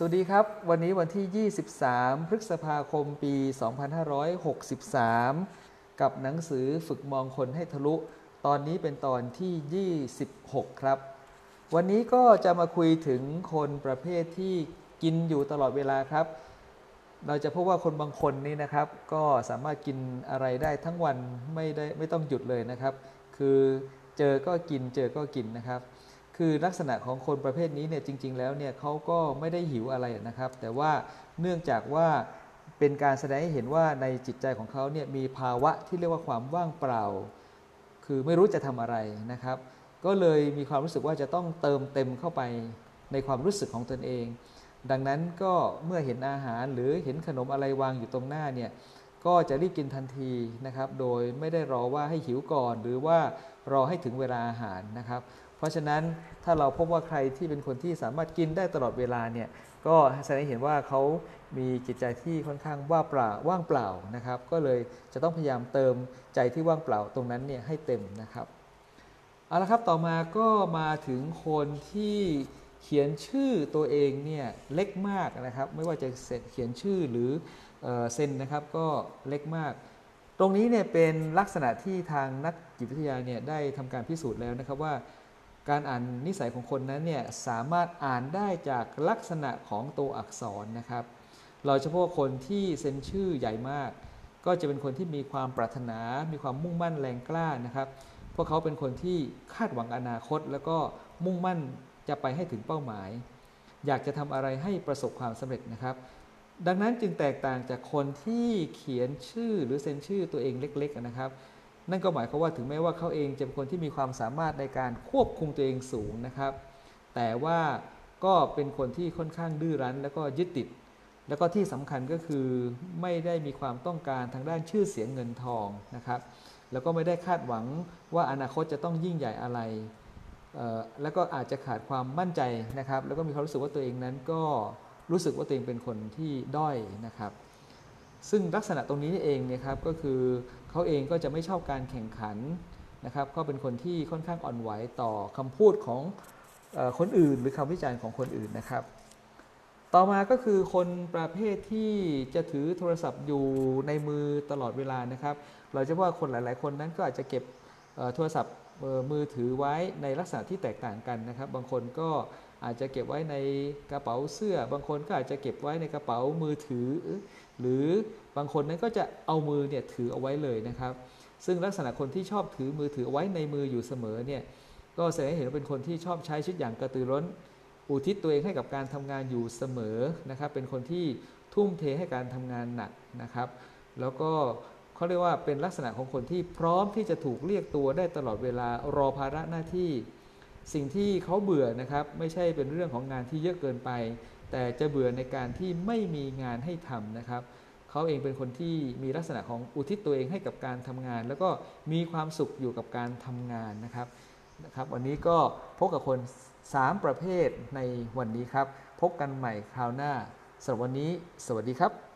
สวัสดีครับ วันนี้วันที่ 23 พฤษภาคมปี 2563 กับหนังสือฝึกมองคนให้ทะลุ ตอนนี้เป็นตอนที่ 26 ครับ วันนี้ก็จะมาคุยถึงคนประเภทที่กินอยู่ตลอดเวลาครับ เราจะพบว่าคนบางคนนี่นะครับ ก็สามารถกินอะไรได้ทั้งวันไม่ได้ไม่ต้องหยุดเลยนะครับ คือเจอก็กินเจอก็กินนะครับ คือลักษณะของคนประเภทนี้เนี่ยจริง ๆ แล้วเนี่ยเขาก็ไม่ได้หิวอะไรนะครับ แต่ว่าเนื่องจากว่าเป็นการแสดงให้เห็นว่าในจิตใจของเขาเนี่ยมีภาวะที่เรียกว่าความว่างเปล่า คือไม่รู้จะทำอะไรนะครับ ก็เลยมีความรู้สึกว่าจะต้องเติมเต็มเข้าไปในความรู้สึกของตนเอง ดังนั้นก็เมื่อเห็นอาหารหรือเห็นขนมอะไรวางอยู่ตรงหน้าเนี่ยก็จะรีบกินทันทีนะครับ โดยไม่ได้รอว่าให้หิวก่อน หรือว่ารอให้ถึงเวลาอาหารนะครับ เพราะฉะนั้นถ้าเราพบว่าใครที่เป็นคนที่สามารถกินได้ตลอดเวลาเนี่ยก็แสดงให้เห็นว่าเขามีจิตใจที่ค่อนข้างว่างเปล่าว่างเปล่านะครับ ก็เลยจะต้องพยายามเติมใจที่ว่างเปล่าตรงนั้นเนี่ยให้เต็มนะครับเอาละครับต่อมาก็มาถึงคนที่เขียนชื่อตัวเองเนี่ยเล็กมากนะครับ ไม่ว่าจะเขียนชื่อหรือเซ็นนะครับก็เล็กมาก ตรงนี้เนี่ยเป็นลักษณะที่ทางนักจิตวิทยาเนี่ยได้ทำการพิสูจน์แล้วนะครับว่า การอ่านนิสัยของคนนั้นเนี่ยสามารถอ่านได้จากลักษณะของตัวอักษรนะครับ เราเฉพาะคนที่เซ็นชื่อใหญ่มาก ก็จะเป็นคนที่มีความปรารถนา มีความมุ่งมั่นแรงกล้านะครับ พวกเขาเป็นคนที่คาดหวังอนาคต แล้วก็มุ่งมั่นจะไปให้ถึงเป้าหมาย อยากจะทำอะไรให้ประสบความสำเร็จนะครับ ดังนั้นจึงแตกต่างจากคนที่เขียนชื่อหรือเซ็นชื่อตัวเองเล็ก ๆนะครับ นั่นก็หมายความว่าถึงแม้ว่าเขาเองจะเป็นคนที่มีความสามารถในการควบคุมตัวเองสูงนะครับ แต่ว่าก็เป็นคนที่ค่อนข้างดื้อรั้น แล้วก็ยึดติด แล้วก็ที่สำคัญก็คือไม่ได้มีความต้องการทางด้านชื่อเสียงเงินทองนะครับ แล้วก็ไม่ได้คาดหวังว่าอนาคตจะต้องยิ่งใหญ่อะไร แล้วก็อาจจะขาดความมั่นใจนะครับ แล้วก็มีความรู้สึกว่าตัวเองนั้นก็รู้สึกว่าตัวเองเป็นคนที่ด้อยนะครับ ซึ่งลักษณะตรงนี้นี่เองเนี่ยครับก็คือเขาเองก็จะไม่ชอบการแข่งขันนะครับเขาเป็นคนที่ค่อนข้างอ่อนไหวต่อคำพูดของอคนอื่น หรือคำวิจารณ์ของคนอื่นนะครับ ต่อมาก็คือคนประเภทที่จะถือโทรศัพท์อยู่ในมือตลอดเวลานะครับ เราจะว่าคนหลาย ๆ คนนั้นก็อาจจะเก็บโทรศัพท์มือถือไว้ในลักษณะที่แตกต่างกันนะครับ บางคนก็อาจจะเก็บไว้ในกระเป๋าเสื้อ บางคนก็อาจจะเก็บไว้ในกระเป๋ามือถือ หรือบางคนนั้นก็จะเอามือเนี่ยถือเอาไว้เลยนะครับ ซึ่งลักษณะคนที่ชอบถือมือถือไว้ในมืออยู่เสมอเนี่ยก็แสดงให้เห็นว่าเป็นคนที่ชอบใช้ชีวิตอย่างกระตือร้น อุทิศตัวเองให้กับการทำงานอยู่เสมอนะครับ เป็นคนที่ทุ่มเทให้การทำงานหนักนะครับ แล้วก็เขาเรียกว่าเป็นลักษณะของคนที่พร้อมที่จะถูกเรียกตัวได้ตลอดเวลารอภาระหน้าที่ สิ่งที่เขาเบื่อนะครับ ไม่ใช่เป็นเรื่องของงานที่เยอะเกินไป แต่จะเบื่อในการที่ไม่มีงานให้ทำนะครับเขาเองเป็นคนที่มีลักษณะของอุทิศตัวเองให้กับการทำงาน แล้วก็มีความสุขอยู่กับการทำงานนะครับนะครับ วันนี้ก็พบกับคน 3 ประเภทในวันนี้ครับ พบกันใหม่คราวหน้าสำหรับวันนี้ สวัสดีครับ